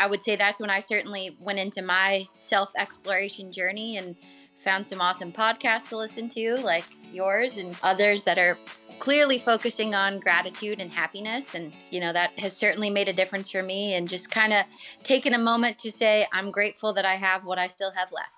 I would say that's when I certainly went into my self exploration journey and found some awesome podcasts to listen to, like yours and others that are clearly focusing on gratitude and happiness. And, you know, that has certainly made a difference for me. And just kind of taking a moment to say, I'm grateful that I have what I still have left.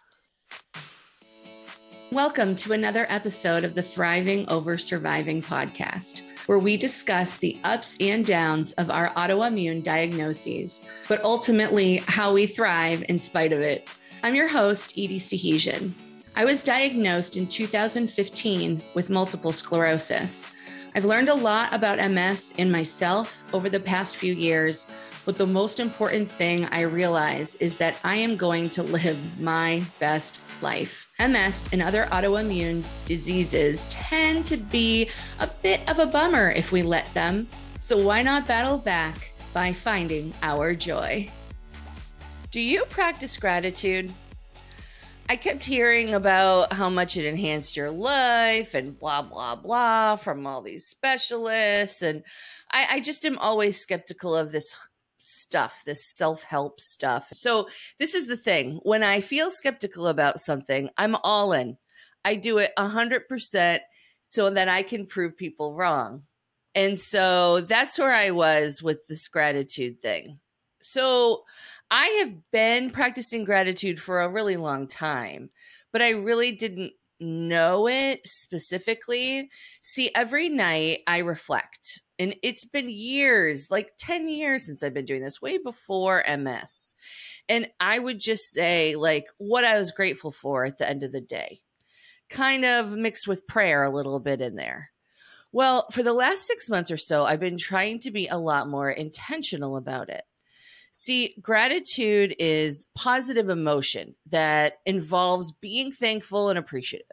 Welcome to another episode of the Thriving Over Surviving podcast, where we discuss the ups and downs of our autoimmune diagnoses, but ultimately how we thrive in spite of it. I'm your host, Edie Sahesian. I was diagnosed in 2015 with multiple sclerosis. I've learned a lot about MS in myself over the past few years, but the most important thing I realize is that I am going to live my best life. MS and other autoimmune diseases tend to be a bit of a bummer if we let them. So why not battle back by finding our joy? Do you practice gratitude? I kept hearing about how much it enhanced your life and blah, blah, blah from all these specialists. And I, I just am always skeptical of this stuff, this self help stuff. So, this is the thing when I feel skeptical about something, I'm all in. I do it 100% so that I can prove people wrong. And so that's where I was with this gratitude thing. So I have been practicing gratitude for a really long time, but I really didn't know it specifically. See, every night I reflect, and it's been years, like 10 years since I've been doing this, way before MS. And I would just say, like, what I was grateful for at the end of the day, kind of mixed with prayer a little bit in there. Well, for the last six months or so, I've been trying to be a lot more intentional about it. See, gratitude is positive emotion that involves being thankful and appreciative.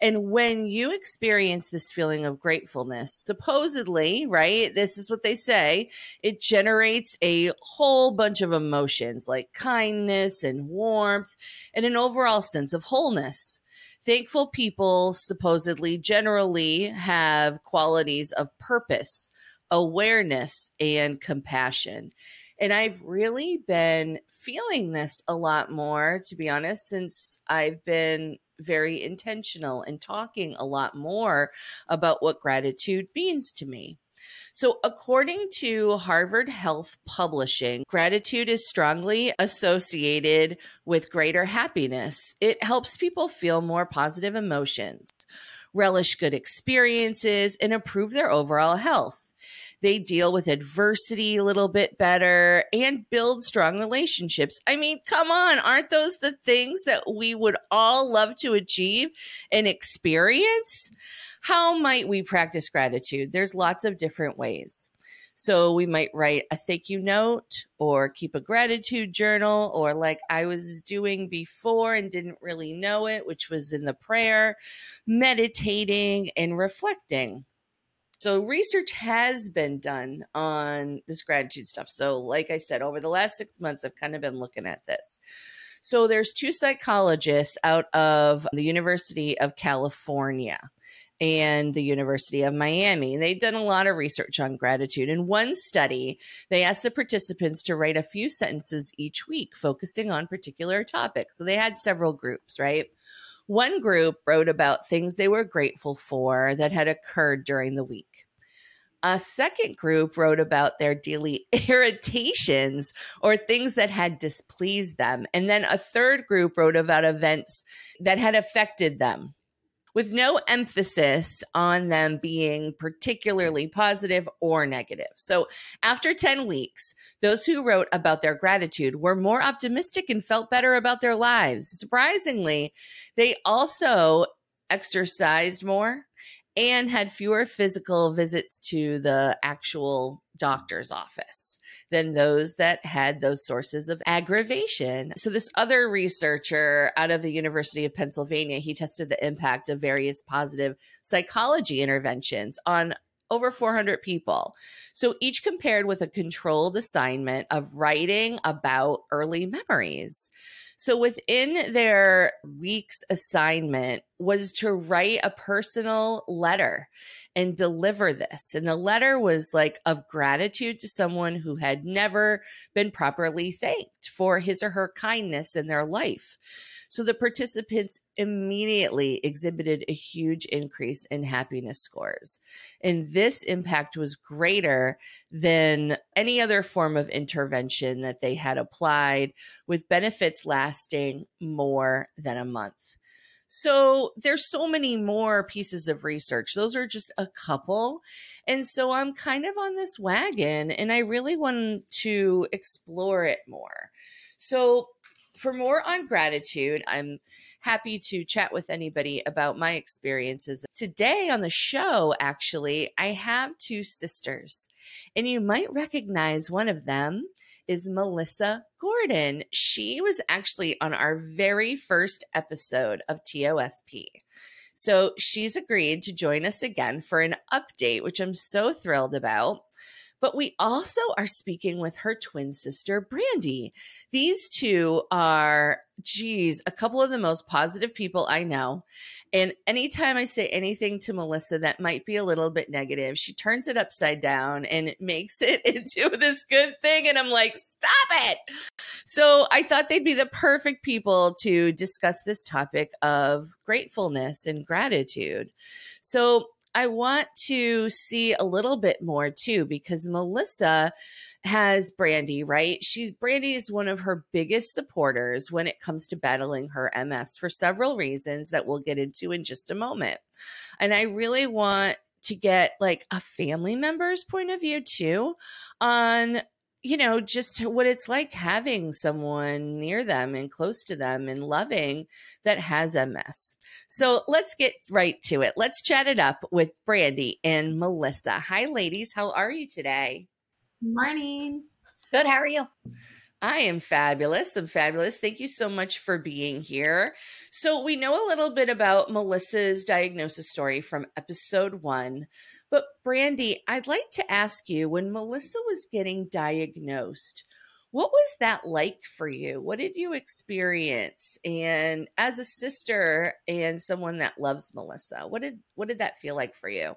And when you experience this feeling of gratefulness, supposedly, right, this is what they say, it generates a whole bunch of emotions like kindness and warmth and an overall sense of wholeness. Thankful people supposedly generally have qualities of purpose, awareness, and compassion. And I've really been feeling this a lot more, to be honest, since I've been very intentional and talking a lot more about what gratitude means to me. So, according to Harvard Health Publishing, gratitude is strongly associated with greater happiness. It helps people feel more positive emotions, relish good experiences, and improve their overall health. They deal with adversity a little bit better and build strong relationships. I mean, come on, aren't those the things that we would all love to achieve and experience? How might we practice gratitude? There's lots of different ways. So we might write a thank you note or keep a gratitude journal, or like I was doing before and didn't really know it, which was in the prayer, meditating and reflecting. So research has been done on this gratitude stuff. So like I said, over the last 6 months I've kind of been looking at this. So there's two psychologists out of the University of California and the University of Miami. They've done a lot of research on gratitude. In one study, they asked the participants to write a few sentences each week, focusing on particular topics. So they had several groups, right? One group wrote about things they were grateful for that had occurred during the week. A second group wrote about their daily irritations or things that had displeased them. And then a third group wrote about events that had affected them with no emphasis on them being particularly positive or negative. So, after 10 weeks, those who wrote about their gratitude were more optimistic and felt better about their lives. Surprisingly, they also exercised more and had fewer physical visits to the actual doctor's office than those that had those sources of aggravation. So this other researcher out of the University of Pennsylvania, he tested the impact of various positive psychology interventions on over 400 people. So each compared with a controlled assignment of writing about early memories. So within their week's assignment, was to write a personal letter and deliver this. And the letter was like of gratitude to someone who had never been properly thanked for his or her kindness in their life. So the participants immediately exhibited a huge increase in happiness scores. And this impact was greater than any other form of intervention that they had applied, with benefits lasting more than a month. So there's so many more pieces of research. Those are just a couple. And so I'm kind of on this wagon and I really want to explore it more. So for more on gratitude, I'm happy to chat with anybody about my experiences. Today on the show, actually, I have two sisters, and you might recognize one of them is Melissa Gordon. She was actually on our very first episode of TOSP. So she's agreed to join us again for an update, which I'm so thrilled about. But we also are speaking with her twin sister, Brandy. These two are, geez, a couple of the most positive people I know. And anytime I say anything to Melissa that might be a little bit negative, she turns it upside down and makes it into this good thing. And I'm like, stop it. So I thought they'd be the perfect people to discuss this topic of gratefulness and gratitude. So I want to see a little bit more too, because Melissa has Brandy, right? She's Brandy is one of her biggest supporters when it comes to battling her MS for several reasons that we'll get into in just a moment. And I really want to get like a family member's point of view too on you know, just what it's like having someone near them and close to them and loving that has MS. So let's get right to it. Let's chat it up with Brandy and Melissa. Hi, ladies. How are you today? Morning. Good. How are you? I am fabulous. I'm fabulous. Thank you so much for being here. So, we know a little bit about Melissa's diagnosis story from episode one. But, Brandy, I'd like to ask you when Melissa was getting diagnosed, what was that like for you? What did you experience? And as a sister and someone that loves Melissa, what did what did that feel like for you?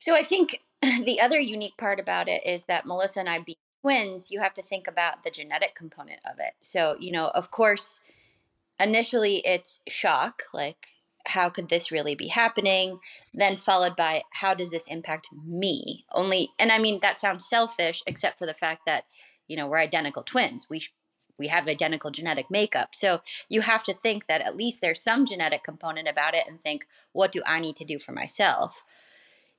So I think the other unique part about it is that Melissa and I twins, you have to think about the genetic component of it. So, you know, of course, initially it's shock, like how could this really be happening? Then followed by how does this impact me? Only, and I mean that sounds selfish, except for the fact that you know we're identical twins. We we have identical genetic makeup, so you have to think that at least there's some genetic component about it, and think what do I need to do for myself?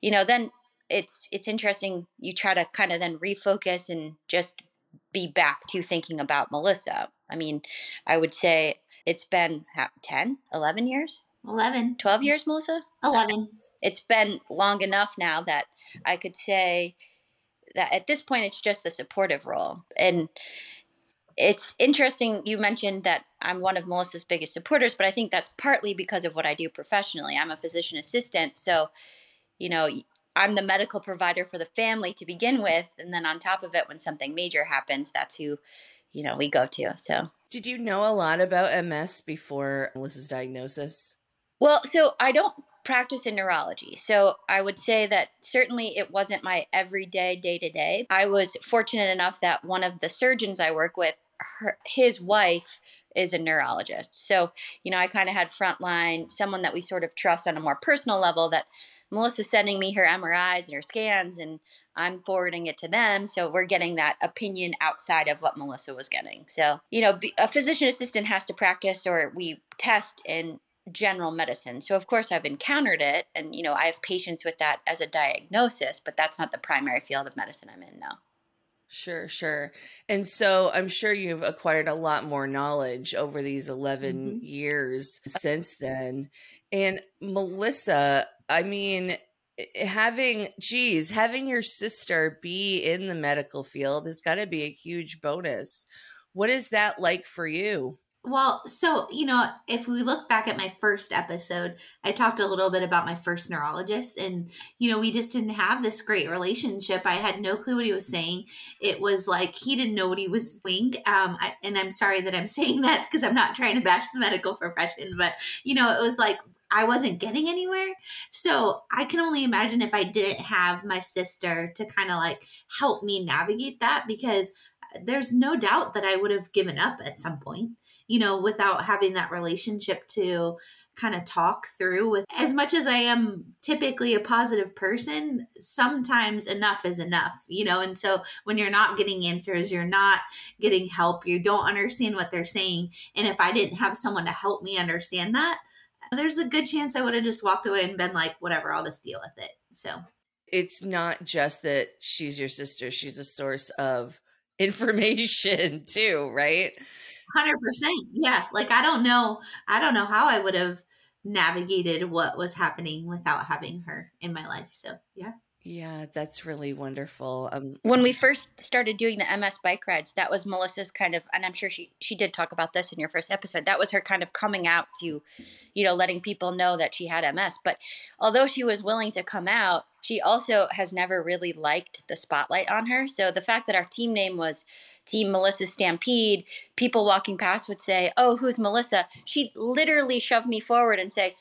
You know, then it's it's interesting. You try to kind of then refocus and just be back to thinking about Melissa. I mean, I would say it's been 10, 11 years 11. 12 years, Melissa? 11. It's been long enough now that I could say that at this point it's just the supportive role. And it's interesting you mentioned that I'm one of Melissa's biggest supporters, but I think that's partly because of what I do professionally. I'm a physician assistant. So, you know, I'm the medical provider for the family to begin with. And then on top of it, when something major happens, that's who, you know, we go to. So, did you know a lot about MS before Melissa's diagnosis? Well, so I don't practice in neurology. So I would say that certainly it wasn't my everyday day to day. I was fortunate enough that one of the surgeons I work with, her, his wife is a neurologist. So, you know, I kind of had frontline, someone that we sort of trust on a more personal level that Melissa's sending me her MRIs and her scans and I'm forwarding it to them. So we're getting that opinion outside of what Melissa was getting. So, you know, a physician assistant has to practice or we test in general medicine. So of course I've encountered it and you know I have patients with that as a diagnosis, but that's not the primary field of medicine I'm in now. Sure, sure. And so I'm sure you've acquired a lot more knowledge over these 11 mm-hmm. years since then. And Melissa, I mean, having geez, having your sister be in the medical field has got to be a huge bonus. What is that like for you? Well, so, you know, if we look back at my first episode, I talked a little bit about my first neurologist and, you know, we just didn't have this great relationship. I had no clue what he was saying. It was like he didn't know what he was doing. Um, I, and I'm sorry that I'm saying that because I'm not trying to bash the medical profession, but, you know, it was like I wasn't getting anywhere. So I can only imagine if I didn't have my sister to kind of like help me navigate that because uh, there's no doubt that I would have given up at some point, you know, without having that relationship to kind of talk through with as much as I am typically a positive person, sometimes enough is enough, you know. And so when you're not getting answers, you're not getting help, you don't understand what they're saying. And if I didn't have someone to help me understand that, there's a good chance I would have just walked away and been like, whatever, I'll just deal with it. So it's not just that she's your sister, she's a source of information too, right? 100%. Yeah. Like I don't know I don't know how I would have navigated what was happening without having her in my life. So, yeah. Yeah, that's really wonderful. Um, when we first started doing the MS bike rides, that was Melissa's kind of, and I'm sure she she did talk about this in your first episode. That was her kind of coming out to, you know, letting people know that she had MS. But although she was willing to come out, she also has never really liked the spotlight on her. So the fact that our team name was Team Melissa Stampede, people walking past would say, "Oh, who's Melissa?" She'd literally shove me forward and say,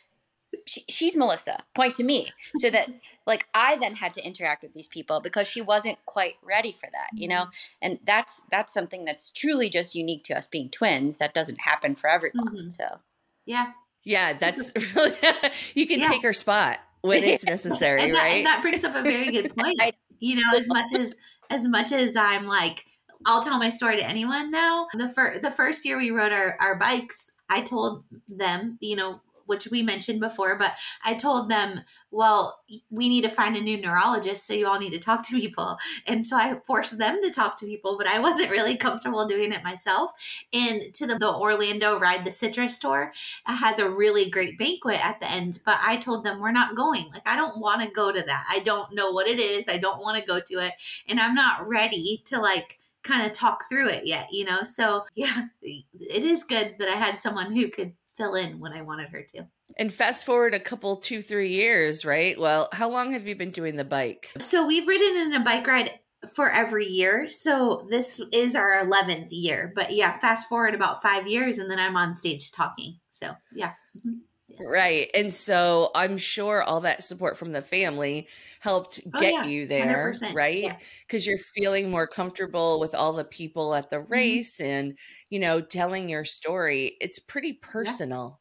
she, she's Melissa, point to me. So that like I then had to interact with these people because she wasn't quite ready for that, you know? Mm-hmm. And that's that's something that's truly just unique to us being twins. That doesn't happen for everyone. Mm-hmm. So Yeah. Yeah, that's really you can yeah. take her spot when it's necessary, and that, right? And that brings up a very good point. you know, as much as as much as I'm like I'll tell my story to anyone now. The first the first year we rode our, our bikes, I told them, you know, which we mentioned before, but I told them, well, we need to find a new neurologist, so you all need to talk to people. And so I forced them to talk to people, but I wasn't really comfortable doing it myself. And to the, the Orlando Ride the Citrus tour, it has a really great banquet at the end, but I told them we're not going. Like, I don't want to go to that. I don't know what it is. I don't want to go to it. And I'm not ready to like, kind of talk through it yet, you know? So, yeah, it is good that I had someone who could fill in when I wanted her to. And fast forward a couple, two, three years, right? Well, how long have you been doing the bike? So we've ridden in a bike ride for every year. So this is our 11th year. But yeah, fast forward about five years and then I'm on stage talking. So yeah. Mm-hmm. Right. And so I'm sure all that support from the family helped oh, get yeah. you there, right? Because yeah. you're feeling more comfortable with all the people at the mm-hmm. race mm-hmm. and, you know, telling your story. It's pretty personal.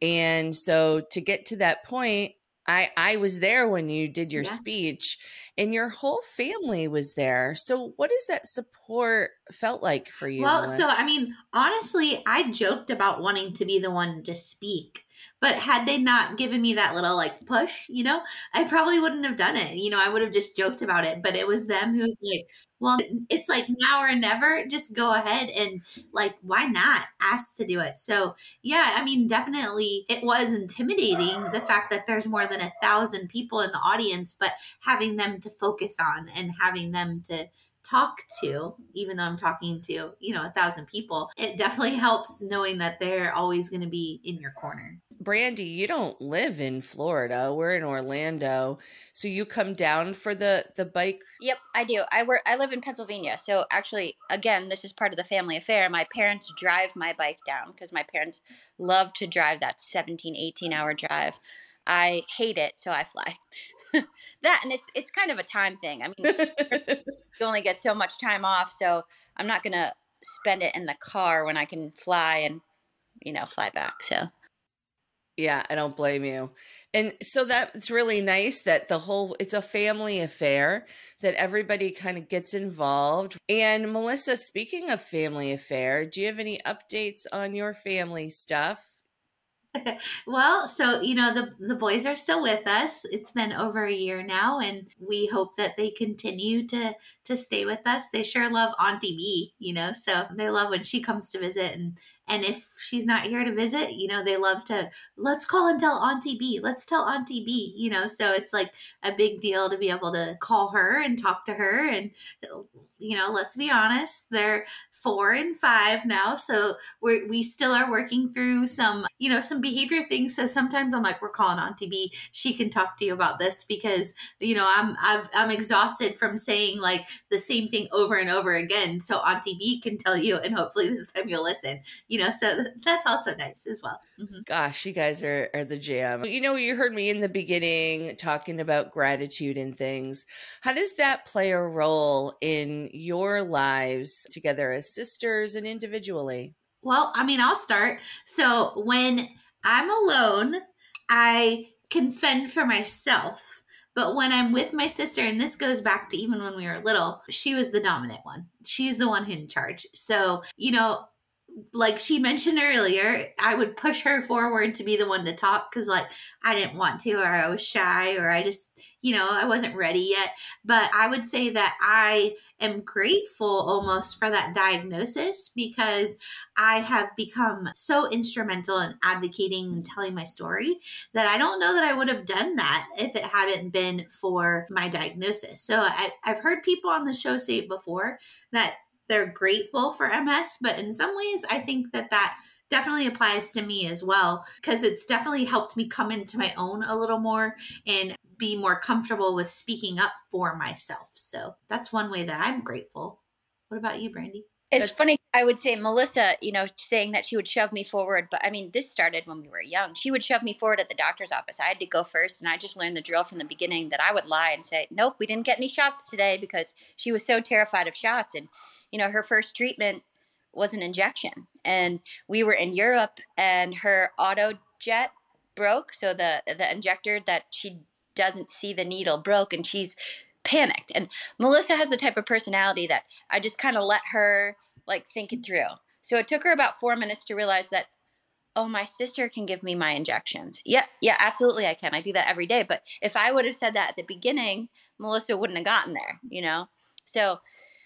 Yeah. And so to get to that point, I I was there when you did your speech and your whole family was there. So what does that support felt like for you? Well, Melissa? so I mean, honestly, I joked about wanting to be the one to speak but had they not given me that little like push, you know, I probably wouldn't have done it. You know, I would have just joked about it. But it was them who was like, well, it's like now or never. Just go ahead and like, why not ask to do it? So yeah, I mean, definitely it was intimidating the fact that there's more than a thousand people in the audience, but having them to focus on and having them to talk to, even though I'm talking to, you know, a thousand people, it definitely helps knowing that they're always going to be in your corner. Brandy, you don't live in Florida. We're in Orlando. So you come down for the the bike? Yep, I do. I work I live in Pennsylvania. So actually again, this is part of the family affair. My parents drive my bike down because my parents love to drive that 17 18 hour drive. I hate it, so I fly. that and it's it's kind of a time thing. I mean, you only get so much time off, so I'm not going to spend it in the car when I can fly and you know, fly back. So yeah, I don't blame you. And so that's really nice that the whole it's a family affair that everybody kind of gets involved. And Melissa, speaking of family affair, do you have any updates on your family stuff? well, so you know the the boys are still with us. It's been over a year now, and we hope that they continue to to stay with us. They sure love Auntie B, you know, so they love when she comes to visit, and and if she's not here to visit, you know, they love to let's call and tell Auntie B. Let's tell Auntie B, you know. So it's like a big deal to be able to call her and talk to her and you know, let's be honest, they're four and five now. So we we still are working through some, you know, some behavior things. So sometimes I'm like, we're calling Auntie B. She can talk to you about this because, you know, I'm I've, I'm exhausted from saying like the same thing over and over again. So Auntie B can tell you, and hopefully this time you'll listen. You know, so that's also nice as well. Mm-hmm. Gosh, you guys are are the jam. You know, you heard me in the beginning talking about gratitude and things. How does that play a role in your lives together as sisters and individually? Well, I mean, I'll start. So when I'm alone, I can fend for myself. But when I'm with my sister, and this goes back to even when we were little, she was the dominant one. She's the one in charge. So, you know, like she mentioned earlier, I would push her forward to be the one to talk because, like, I didn't want to, or I was shy, or I just, you know, I wasn't ready yet. But I would say that I am grateful almost for that diagnosis because I have become so instrumental in advocating and telling my story that I don't know that I would have done that if it hadn't been for my diagnosis. So I, I've heard people on the show say it before that they're grateful for MS, but in some ways, I think that that definitely applies to me as well because it's definitely helped me come into my own a little more and be more comfortable with speaking up for myself. So that's one way that I'm grateful. What about you, Brandy? It's That's- funny. I would say Melissa, you know, saying that she would shove me forward, but I mean, this started when we were young. She would shove me forward at the doctor's office. I had to go first, and I just learned the drill from the beginning that I would lie and say, "Nope, we didn't get any shots today," because she was so terrified of shots. And you know, her first treatment was an injection. And we were in Europe and her auto jet broke. So the the injector that she doesn't see the needle broke and she's panicked. And Melissa has the type of personality that I just kind of let her like think it through. So it took her about four minutes to realize that, oh, my sister can give me my injections. Yeah, yeah, absolutely I can. I do that every day. But if I would have said that at the beginning, Melissa wouldn't have gotten there, you know? So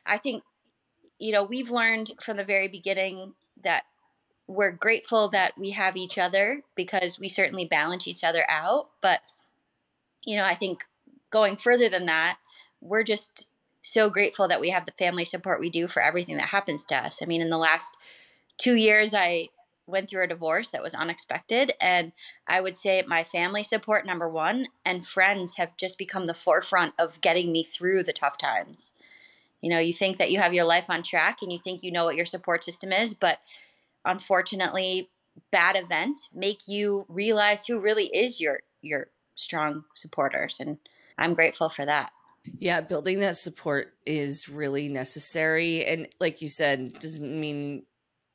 I think you know, we've learned from the very beginning that we're grateful that we have each other because we certainly balance each other out. But, you know, I think going further than that, we're just so grateful that we have the family support we do for everything that happens to us. I mean, in the last two years, I went through a divorce that was unexpected. And I would say my family support, number one, and friends have just become the forefront of getting me through the tough times you know you think that you have your life on track and you think you know what your support system is but unfortunately bad events make you realize who really is your your strong supporters and i'm grateful for that. Yeah building that support is really necessary and like you said doesn't mean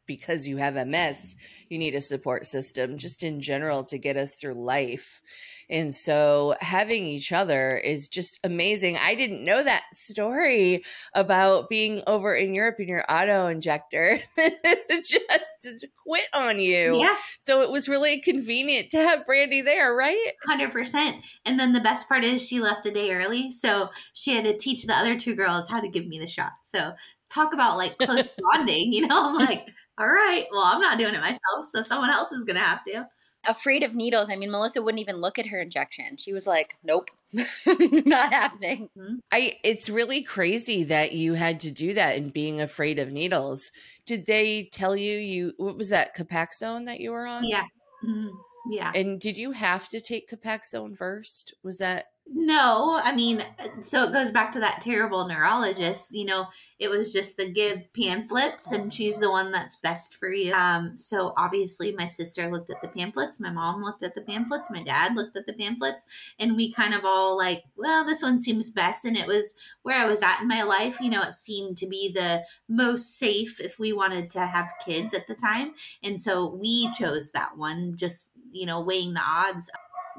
because you have ms you need a support system just in general to get us through life and so having each other is just amazing. I didn't know that story about being over in Europe and your auto injector just quit on you. Yeah. So it was really convenient to have Brandy there, right? 100%. And then the best part is she left a day early. So she had to teach the other two girls how to give me the shot. So talk about like close bonding, you know? I'm like, all right, well, I'm not doing it myself. So someone else is going to have to afraid of needles. I mean, Melissa wouldn't even look at her injection. She was like, "Nope, not happening." Mm-hmm. I. It's really crazy that you had to do that and being afraid of needles. Did they tell you you what was that Copaxone that you were on? Yeah. Mm-hmm. Yeah. And did you have to take Copaxone first? Was that no, I mean, so it goes back to that terrible neurologist. You know, it was just the give pamphlets and choose the one that's best for you. Um, so obviously, my sister looked at the pamphlets, my mom looked at the pamphlets, my dad looked at the pamphlets, and we kind of all like, well, this one seems best. And it was where I was at in my life. You know, it seemed to be the most safe if we wanted to have kids at the time. And so we chose that one, just, you know, weighing the odds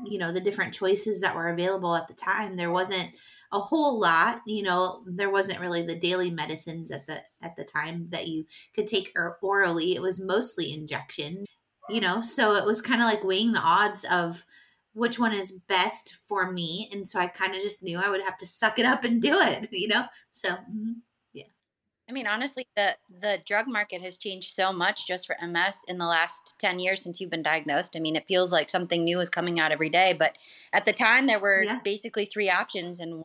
you know the different choices that were available at the time there wasn't a whole lot you know there wasn't really the daily medicines at the at the time that you could take or- orally it was mostly injection you know so it was kind of like weighing the odds of which one is best for me and so i kind of just knew i would have to suck it up and do it you know so mm-hmm. I mean, honestly, the the drug market has changed so much just for MS in the last ten years since you've been diagnosed. I mean, it feels like something new is coming out every day. But at the time, there were yeah. basically three options, and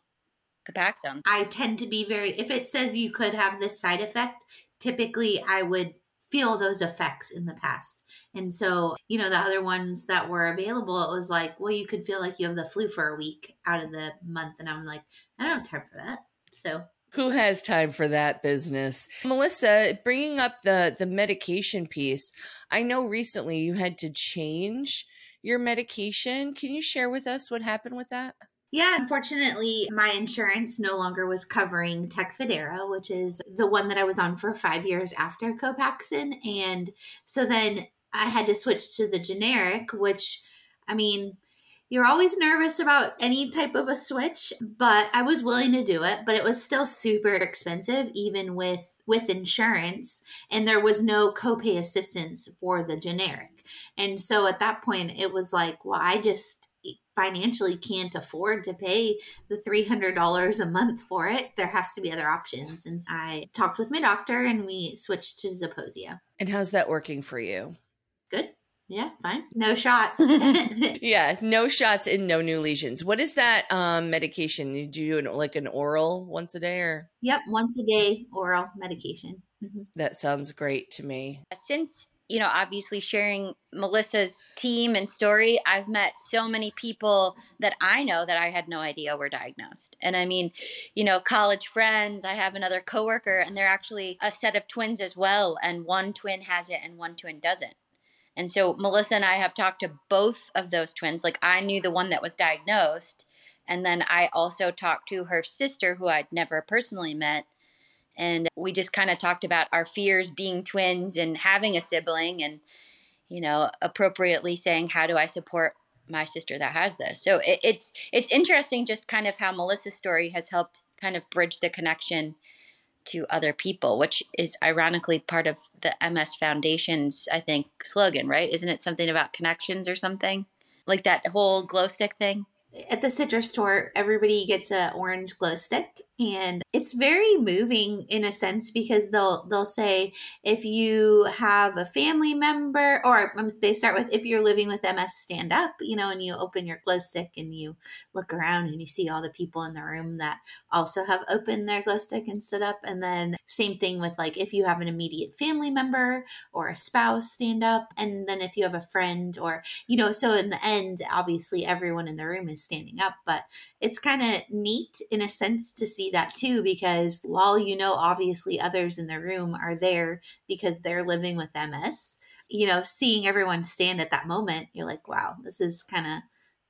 Copaxone. I tend to be very, if it says you could have this side effect, typically I would feel those effects in the past. And so, you know, the other ones that were available, it was like, well, you could feel like you have the flu for a week out of the month. And I'm like, I don't have time for that. So who has time for that business? Melissa bringing up the the medication piece i know recently you had to change your medication. Can you share with us what happened with that? Yeah, unfortunately, my insurance no longer was covering Tecfidera, which is the one that I was on for five years after Copaxone. And so then I had to switch to the generic, which, I mean, you're always nervous about any type of a switch but i was willing to do it but it was still super expensive even with with insurance and there was no copay assistance for the generic and so at that point it was like well i just financially can't afford to pay the $300 a month for it, there has to be other options. And I talked with my doctor and we switched to Zeposia. And how's that working for you? Good. Yeah, fine. No shots. yeah, no shots and no new lesions. What is that um, medication? You do an, like an oral once a day or? Yep, once a day oral medication. Mm-hmm. That sounds great to me. Since you know, obviously sharing Melissa's team and story, I've met so many people that I know that I had no idea were diagnosed. And I mean, you know, college friends, I have another coworker and they're actually a set of twins as well. And one twin has it and one twin doesn't. And so Melissa and I have talked to both of those twins. Like I knew the one that was diagnosed. And then I also talked to her sister, who I'd never personally met and we just kind of talked about our fears being twins and having a sibling and you know appropriately saying how do i support my sister that has this so it, it's it's interesting just kind of how melissa's story has helped kind of bridge the connection to other people which is ironically part of the ms foundation's i think slogan right? Isn't it something about connections or something? Like that whole glow stick thing? At the citrus tour everybody gets a orange glow stick and it's very moving in a sense because they'll they'll say if you have a family member or um, they start with if you're living with ms stand up you know and you open your glow stick and you look around and you see all the people in the room that also have opened their glow stick and stood up. And then same thing with like if you have an immediate family member or a spouse stand up and then if you have a friend or you know so in the end obviously everyone in the room is standing up but it's kind of neat in a sense to see that too because while you know obviously others in the room are there because they're living with ms you know seeing everyone stand at that moment you're like wow this is kind of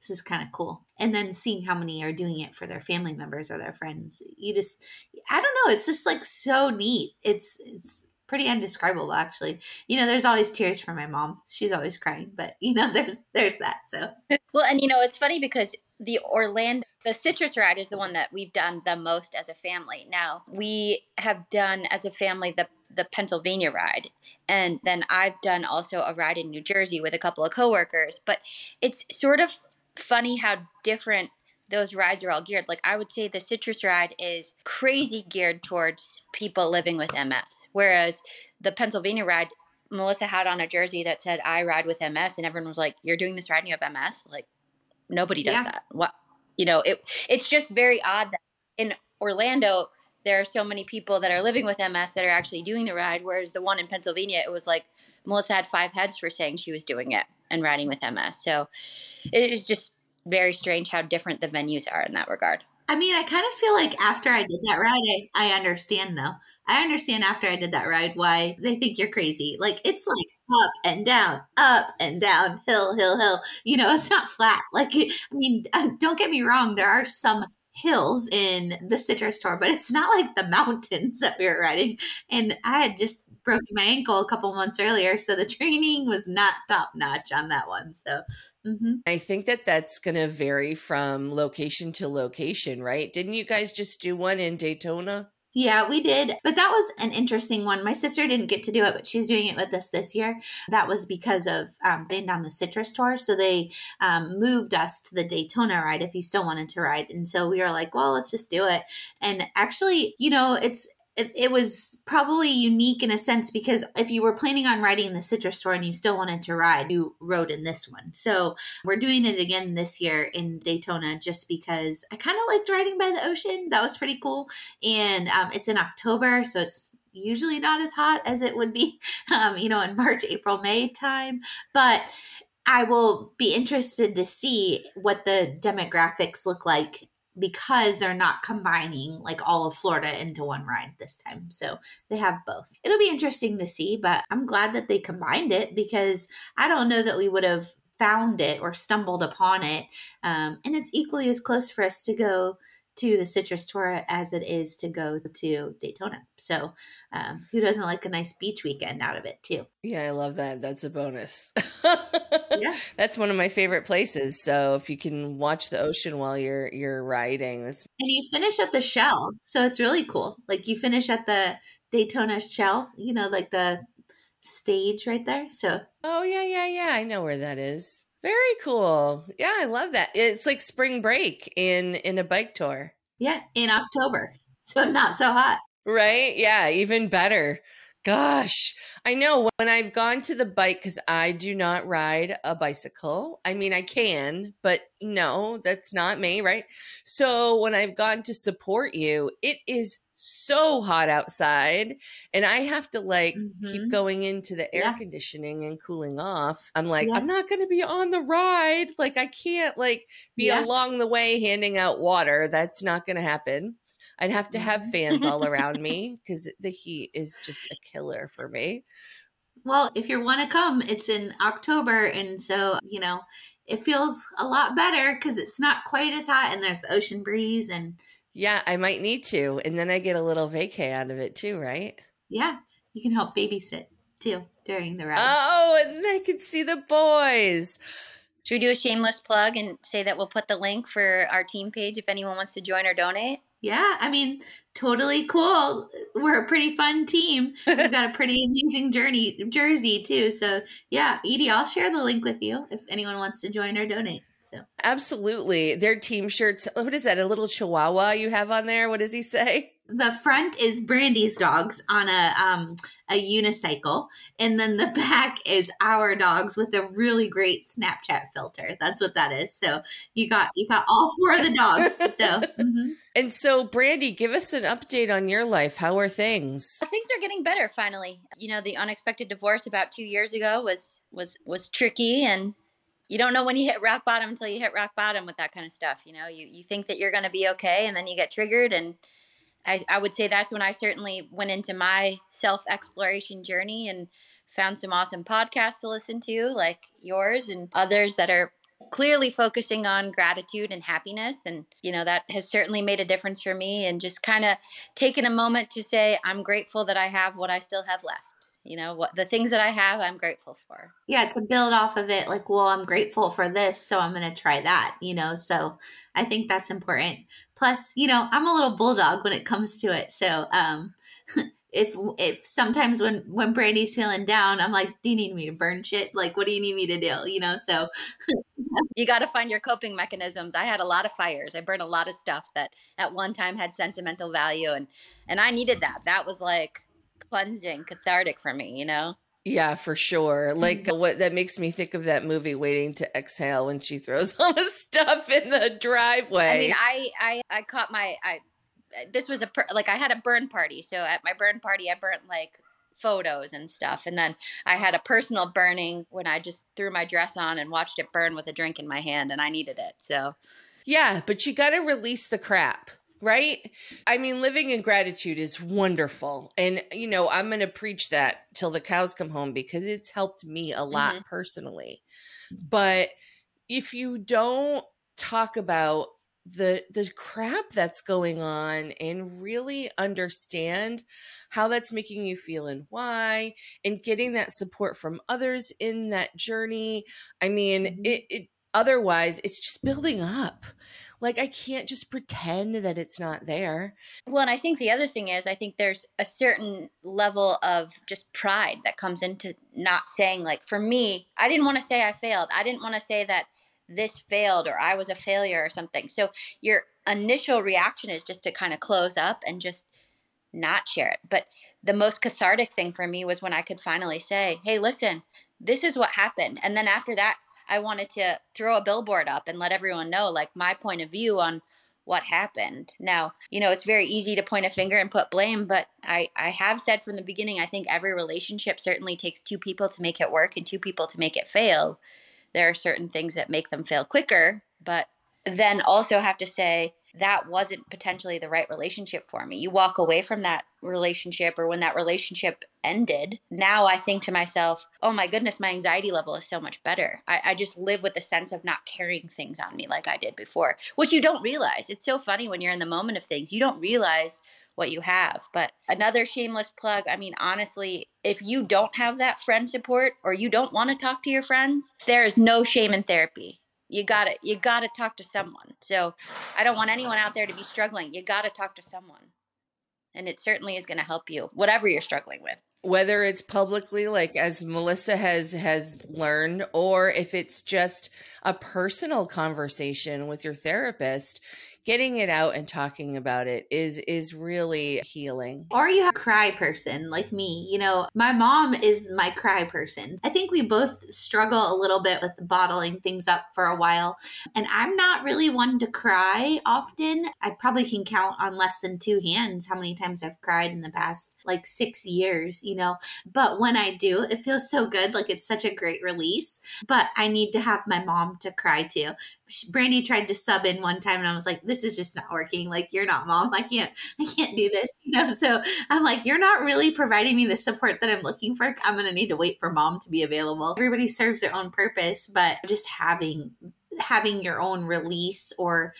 this is kind of cool. And then seeing how many are doing it for their family members or their friends you just i don't know it's just like so neat. It's it's pretty indescribable actually. You know there's always tears for my mom. She's always crying but you know there's there's that so. Well and you know it's funny because the Orlando, the citrus ride is the one that we've done the most as a family. Now we have done as a family the the Pennsylvania ride, and then I've done also a ride in New Jersey with a couple of coworkers. But it's sort of funny how different those rides are all geared. Like I would say the citrus ride is crazy geared towards people living with MS, whereas the Pennsylvania ride Melissa had on a jersey that said I ride with MS and everyone was like, You're doing this ride and you have MS? Like Nobody does yeah. that. What you know, it it's just very odd that in Orlando there are so many people that are living with MS that are actually doing the ride, whereas the one in Pennsylvania, it was like Melissa had five heads for saying she was doing it and riding with MS. So it is just very strange how different the venues are in that regard. I mean, I kind of feel like after I did that ride, I, I understand though. I understand after I did that ride why they think you're crazy. Like it's like up and down, up and down, hill, hill, hill. You know, it's not flat. Like I mean, uh, don't get me wrong. There are some hills in the citrus tour, but it's not like the mountains that we were riding. And I had just broken my ankle a couple months earlier, so the training was not top notch on that one. So mm-hmm. I think that that's going to vary from location to location, right? Didn't you guys just do one in Daytona? Yeah, we did. But that was an interesting one. My sister didn't get to do it, but she's doing it with us this year. That was because of um, being down the citrus tour. So they um, moved us to the Daytona ride if you still wanted to ride. And so we were like, well, let's just do it. And actually, you know, it's it, it, was probably unique in a sense because if you were planning on riding the citrus tour and you still wanted to ride, you rode in this one. So we're doing it again this year in Daytona just because I kind of liked riding by the ocean. That was pretty cool. And um, it's in October, so it's usually not as hot as it would be, um, you know, in March, April, May time. But I will be interested to see what the demographics look like because they're not combining like all of Florida into one ride this time. So they have both. It'll be interesting to see, but I'm glad that they combined it because I don't know that we would have found it or stumbled upon it. Um, and it's equally as close for us to go to the Citrus Tour as it is to go to Daytona. So, um, who doesn't like a nice beach weekend out of it too? Yeah, I love that. That's a bonus. yeah, that's one of my favorite places. So if you can watch the ocean while you're you're riding, that's and you finish at the Shell, so it's really cool. Like you finish at the Daytona Shell, you know, like the stage right there. So oh yeah, yeah, yeah, I know where that is. Very cool. Yeah, I love that. It's like spring break in in a bike tour. Yeah, in October. So not so hot. Right? Yeah, even better. Gosh, I know when I've gone to the bike because I do not ride a bicycle. I mean, I can, but no, that's not me, right? So when I've gone to support you, it is so hot outside and I have to like mm-hmm. keep going into the air yeah. conditioning and cooling off. I'm like, yeah. I'm not going to be on the ride. Like, I can't like be yeah. along the way handing out water. That's not going to happen. I'd have to have fans all around me because the heat is just a killer for me. Well, if you want to come, it's in October. And so, you know, it feels a lot better because it's not quite as hot and there's the ocean breeze and yeah, I might need to. And then I get a little vacay out of it too, right? Yeah. You can help babysit too during the ride. Oh, and I can see the boys. Should we do a shameless plug and say that we'll put the link for our team page if anyone wants to join or donate? Yeah, I mean, totally cool. We're a pretty fun team. We've got a pretty amazing journey jersey too. So yeah, Edie, I'll share the link with you if anyone wants to join or donate. So absolutely, their team shirts. What is that? A little Chihuahua you have on there? What does he say? The front is Brandy's dogs on a um a unicycle, and then the back is our dogs with a really great Snapchat filter. That's what that is. So you got you got all four of the dogs. So. Mm-hmm. And so, Brandy, give us an update on your life. How are things? Things are getting better finally. You know, the unexpected divorce about two years ago was was was tricky, and you don't know when you hit rock bottom until you hit rock bottom with that kind of stuff. You know, you, you think that you're going to be okay and then you get triggered. And I, I would say that's when I certainly went into my self exploration journey and found some awesome podcasts to listen to, like yours and others that are clearly focusing on gratitude and happiness. And, you know, that has certainly made a difference for me. And just kind of taking a moment to say, I'm grateful that I have what I still have left you know what the things that i have i'm grateful for. Yeah to build off of it like well i'm grateful for this so i'm going to try that you know so i think that's important. Plus you know i'm a little bulldog when it comes to it so um if if sometimes when when brandy's feeling down i'm like do you need me to burn shit? Like what do you need me to do? You know so you got to find your coping mechanisms. I had a lot of fires. I burned a lot of stuff that at one time had sentimental value and and i needed that. That was like cleansing, cathartic for me, you know? Yeah, for sure. Like mm-hmm. what that makes me think of that movie Waiting to Exhale when she throws all the stuff in the driveway. I mean, I I I caught my I this was a like I had a burn party. So at my burn party I burnt like photos and stuff. And then I had a personal burning when I just threw my dress on and watched it burn with a drink in my hand and I needed it. So Yeah, but you got to release the crap right? I mean, living in gratitude is wonderful. And, you know, I'm going to preach that till the cows come home because it's helped me a lot mm-hmm. personally. But if you don't talk about the the crap that's going on and really understand how that's making you feel and why and getting that support from others in that journey i mean mm-hmm. it, it otherwise it's just building up like I can't just pretend that it's not there. Well, and I think the other thing is I think there's a certain level of just pride that comes into not saying like for me, I didn't want to say I failed. I didn't want to say that this failed or I was a failure or something. So your initial reaction is just to kind of close up and just not share it. But the most cathartic thing for me was when I could finally say, hey, listen, this is what happened. And then after that, I wanted to throw a billboard up and let everyone know, like, my point of view on what happened. Now, you know, it's very easy to point a finger and put blame, but I, I have said from the beginning, I think every relationship certainly takes two people to make it work and two people to make it fail. There are certain things that make them fail quicker, but then also have to say, that wasn't potentially the right relationship for me. You walk away from that relationship or when that relationship ended, now I think to myself, oh my goodness, my anxiety level is so much better. I, I, just live with the sense of not carrying things on me like I did before, which you don't realize. It's so funny when you're in the moment of things, you don't realize what you have. But another shameless plug I mean, honestly, if you don't have that friend support or you don't want to talk to your friends, there is no shame in therapy you got to you got to talk to someone. So i don't want anyone out there to be struggling. You got to talk to someone. And it certainly is going to help you whatever you're struggling with. Whether it's publicly like as melissa has has learned or if it's just a personal conversation with your therapist getting it out and talking about it is is really healing. Or you have a cry person like me. You know, my mom is my cry person. I think we both struggle a little bit with bottling things up for a while. And I'm not really one to cry often. I probably can count on less than two hands how many times I've cried in the past like 6 years, you know. But when I do, it feels so good, like it's such a great release. But I need to have my mom to cry to. Brandy tried to sub in one time and I was like, this is just not working. Like, you're not mom. I can't, I can't do this. You know, so I'm like, you're not really providing me the support that I'm looking for. I'm to need to wait for mom to be available. Everybody serves their own purpose, but just having, having your own release or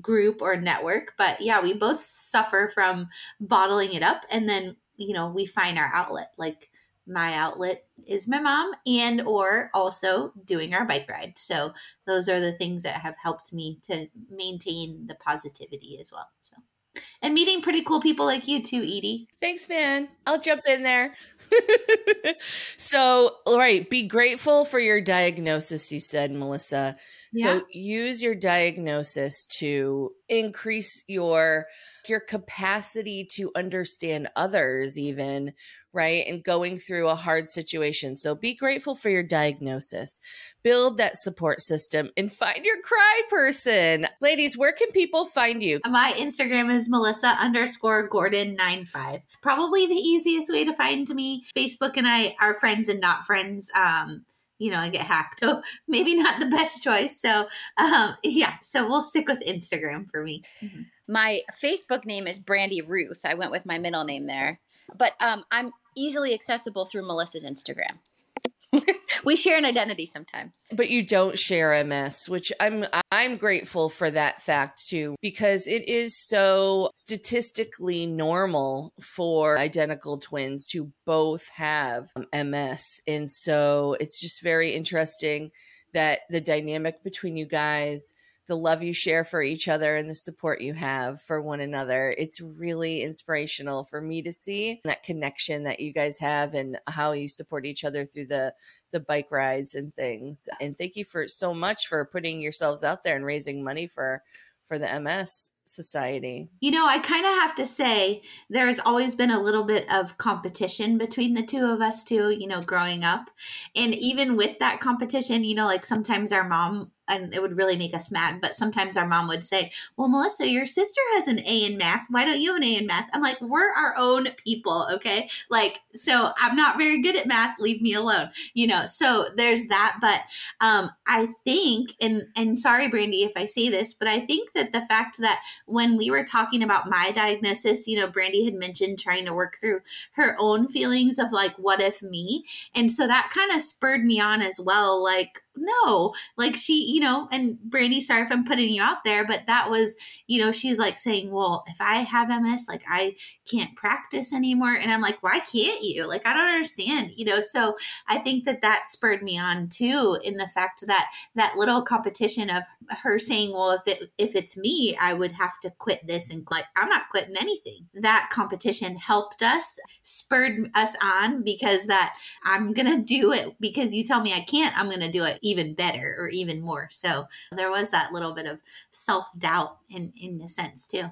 group or network. But yeah, we both suffer from bottling it up and then, you know, we find our outlet. Like, my outlet is my mom and or also doing our bike ride. So those are the things that have helped me to maintain the positivity as well so. And meeting pretty cool people like you too edie. Thanks man. I'll jump in there. So all right be grateful for your diagnosis you said melissa. Yeah. so use your diagnosis to increase your your capacity to understand others even right and going through a hard situation so be grateful for your diagnosis build that support system and find your cry person ladies where can people find you my instagram is melissa underscore gordon 95 probably the easiest way to find me facebook and i are friends and not friends um you know, I get hacked. So maybe not the best choice. So, um, yeah, so we'll stick with Instagram for me. Mm-hmm. My Facebook name is Brandy Ruth. I went with my middle name there, but um, I'm easily accessible through Melissa's Instagram. we share an identity sometimes but you don't share a ms which i'm i'm grateful for that fact too because it is so statistically normal for identical twins to both have ms and so it's just very interesting that the dynamic between you guys the love you share for each other and the support you have for one another. It's really inspirational for me to see that connection that you guys have and how you support each other through the the bike rides and things. And thank you for so much for putting yourselves out there and raising money for for the MS society. You know, I kind of have to say there's always been a little bit of competition between the two of us too, you know, growing up. And even with that competition, you know, like sometimes our mom and it would really make us mad. But sometimes our mom would say, Well, Melissa, your sister has an A in math. Why don't you have an A in math? I'm like, We're our own people, okay? Like, so I'm not very good at math. Leave me alone, you know? So there's that. But um, I think, and, and sorry, Brandy, if I say this, but I think that the fact that when we were talking about my diagnosis, you know, Brandy had mentioned trying to work through her own feelings of like, what if me? And so that kind of spurred me on as well. Like, no, like she, you know, and Brandy, sorry if I'm putting you out there, but that was, you know, she's like saying, well, if I have MS, like I can't practice anymore. And I'm like, why can't you? Like, I don't understand, you know? So I think that that spurred me on too, in the fact that that little competition of her saying, well, if it, if it's me, I would have to quit this and like, I'm not quitting anything. That competition helped us, spurred us on because that I'm to do it because you tell me I can't, I'm to do it even better or even more. So there was that little bit of self doubt in in a sense too.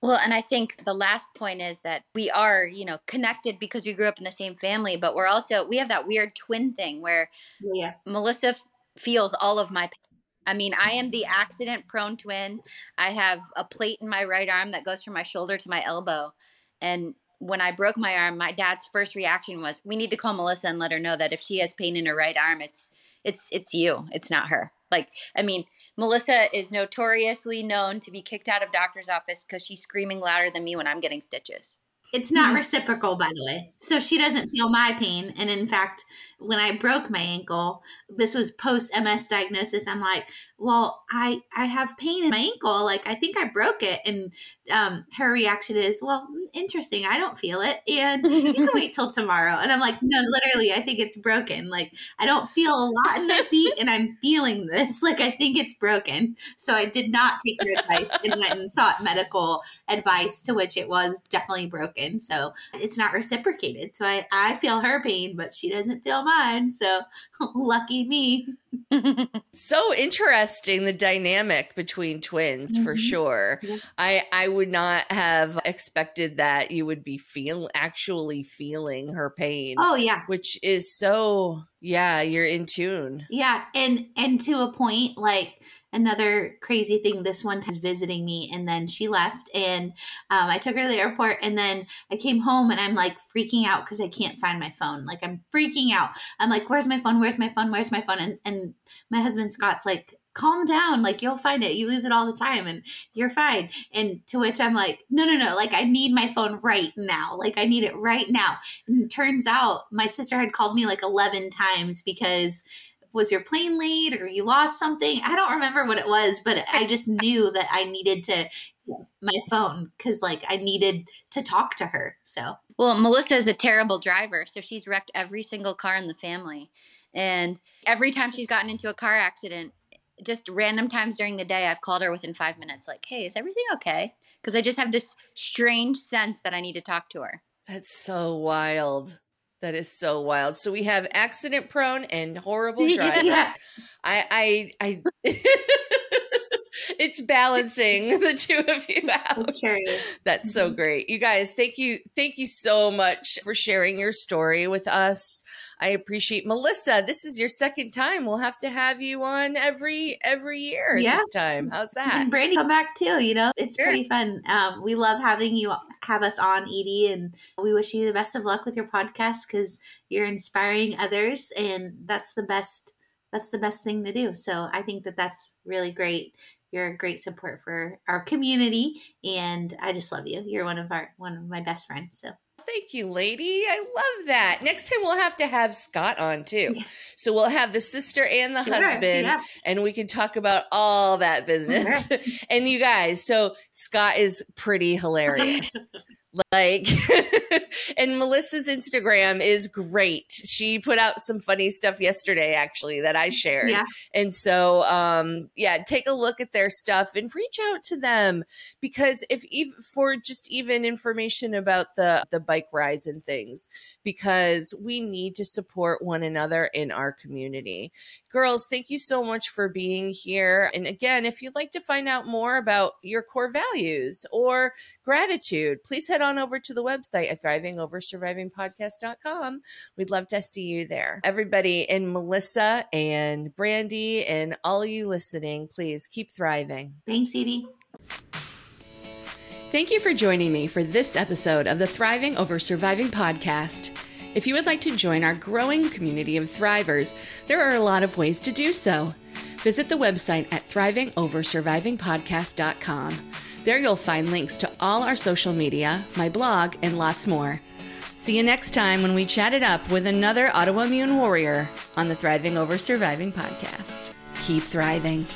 Well, and I think the last point is that we are, you know, connected because we grew up in the same family, but we're also we have that weird twin thing where Yeah. Melissa f- feels all of my pain. I mean, I am the accident prone twin. I have a plate in my right arm that goes from my shoulder to my elbow. And when I broke my arm, my dad's first reaction was, "We need to call Melissa and let her know that if she has pain in her right arm, it's it's it's you. It's not her." Like, I mean, Melissa is notoriously known to be kicked out of doctor's office because she's screaming louder than me when I'm getting stitches. It's not Mhm. reciprocal, by the way. So she doesn't feel my pain. And in fact, when I broke my ankle, this was post MS diagnosis. I'm like, well, I I have pain in my ankle. Like I think I broke it. And um, her reaction is, well, mm, interesting. I don't feel it, and you can wait till tomorrow. And I'm like, no, literally, I think it's broken. Like I don't feel a lot in my feet, and I'm feeling this. Like I think it's broken. So I did not take her advice and went and sought medical advice, to which it was definitely broken. So it's not reciprocated. So I I feel her pain, but she doesn't feel mine. So lucky me. So interesting the dynamic between twins for Mhm. sure. Yeah. I I would not have expected that you would be feel actually feeling her pain, Oh yeah. which is so yeah, you're in tune. Yeah, and and to a point, like another crazy thing. This one time was visiting me, and then she left, and um, I took her to the airport, and then I came home, and I'm like freaking out because I can't find my phone. Like I'm freaking out. I'm like, "Where's my phone? Where's my phone? Where's my phone?" And and my husband Scott's like. Calm down, like you'll find it. You lose it all the time, and you're fine. And to which I'm like, no, no, no. Like I need my phone right now. Like I need it right now. And it turns out my sister had called me like 11 times because was your plane late or you lost something? I don't remember what it was, but I just knew that I needed to my phone because like I needed to talk to her. So Well, Melissa is a terrible driver, so she's wrecked every single car in the family. And every time she's gotten into a car accident, just random times during the day, I've called her within five minutes, like, hey, is everything okay? Because I just have this strange sense that I need to talk to her. That's so wild. That is so wild. So we have accident prone and horrible Yeah. driver. yeah, I I I it's balancing the two of you out. that's so Mhm. great. You guys, thank you thank you so much for sharing your story with us. I appreciate Melissa. This is your second time. We'll have to have you on every every year Yeah. this time. How's that? And Brandy, come back too. You know, it's Sure. pretty fun. Um, we love having you have us on, Edie, and we wish you the best of luck with your podcast because you're inspiring others, and that's the best. That's the best thing to do. So I think that that's really great. You're a great support for our community, and I just love you. You're one of our one of my best friends. So Thank you, lady. I love that. Next time we'll have to have Scott on too. Yeah. So we'll have the sister and the Sure, husband yeah. and we can talk about all that business. and you guys, so Scott is pretty hilarious. like and Melissa's Instagram is great. She put out some funny stuff yesterday actually that I shared. Yeah. And so um yeah, take a look at their stuff and reach out to them because if even for just even information about the the bike rides and things because we need to support one another in our community. Girls, thank you so much for being here. And again, if you'd like to find out more about your core values or gratitude, please head on over to the website at thrivingoversurvivingpodcast.com. We'd love to see you there. Everybody and Melissa and Brandy and all you listening, please keep thriving. Thanks, Edie. Thank you for joining me for this episode of the Thriving Over Surviving podcast. If you would like to join our growing community of thrivers, there are a lot of ways to do so. Visit the website at thrivingoversurvivingpodcast.com. There you'll find links to all our social media, my blog, and lots more. See you next time when we chat it up with another autoimmune warrior on the Thriving Over Surviving podcast. Keep thriving.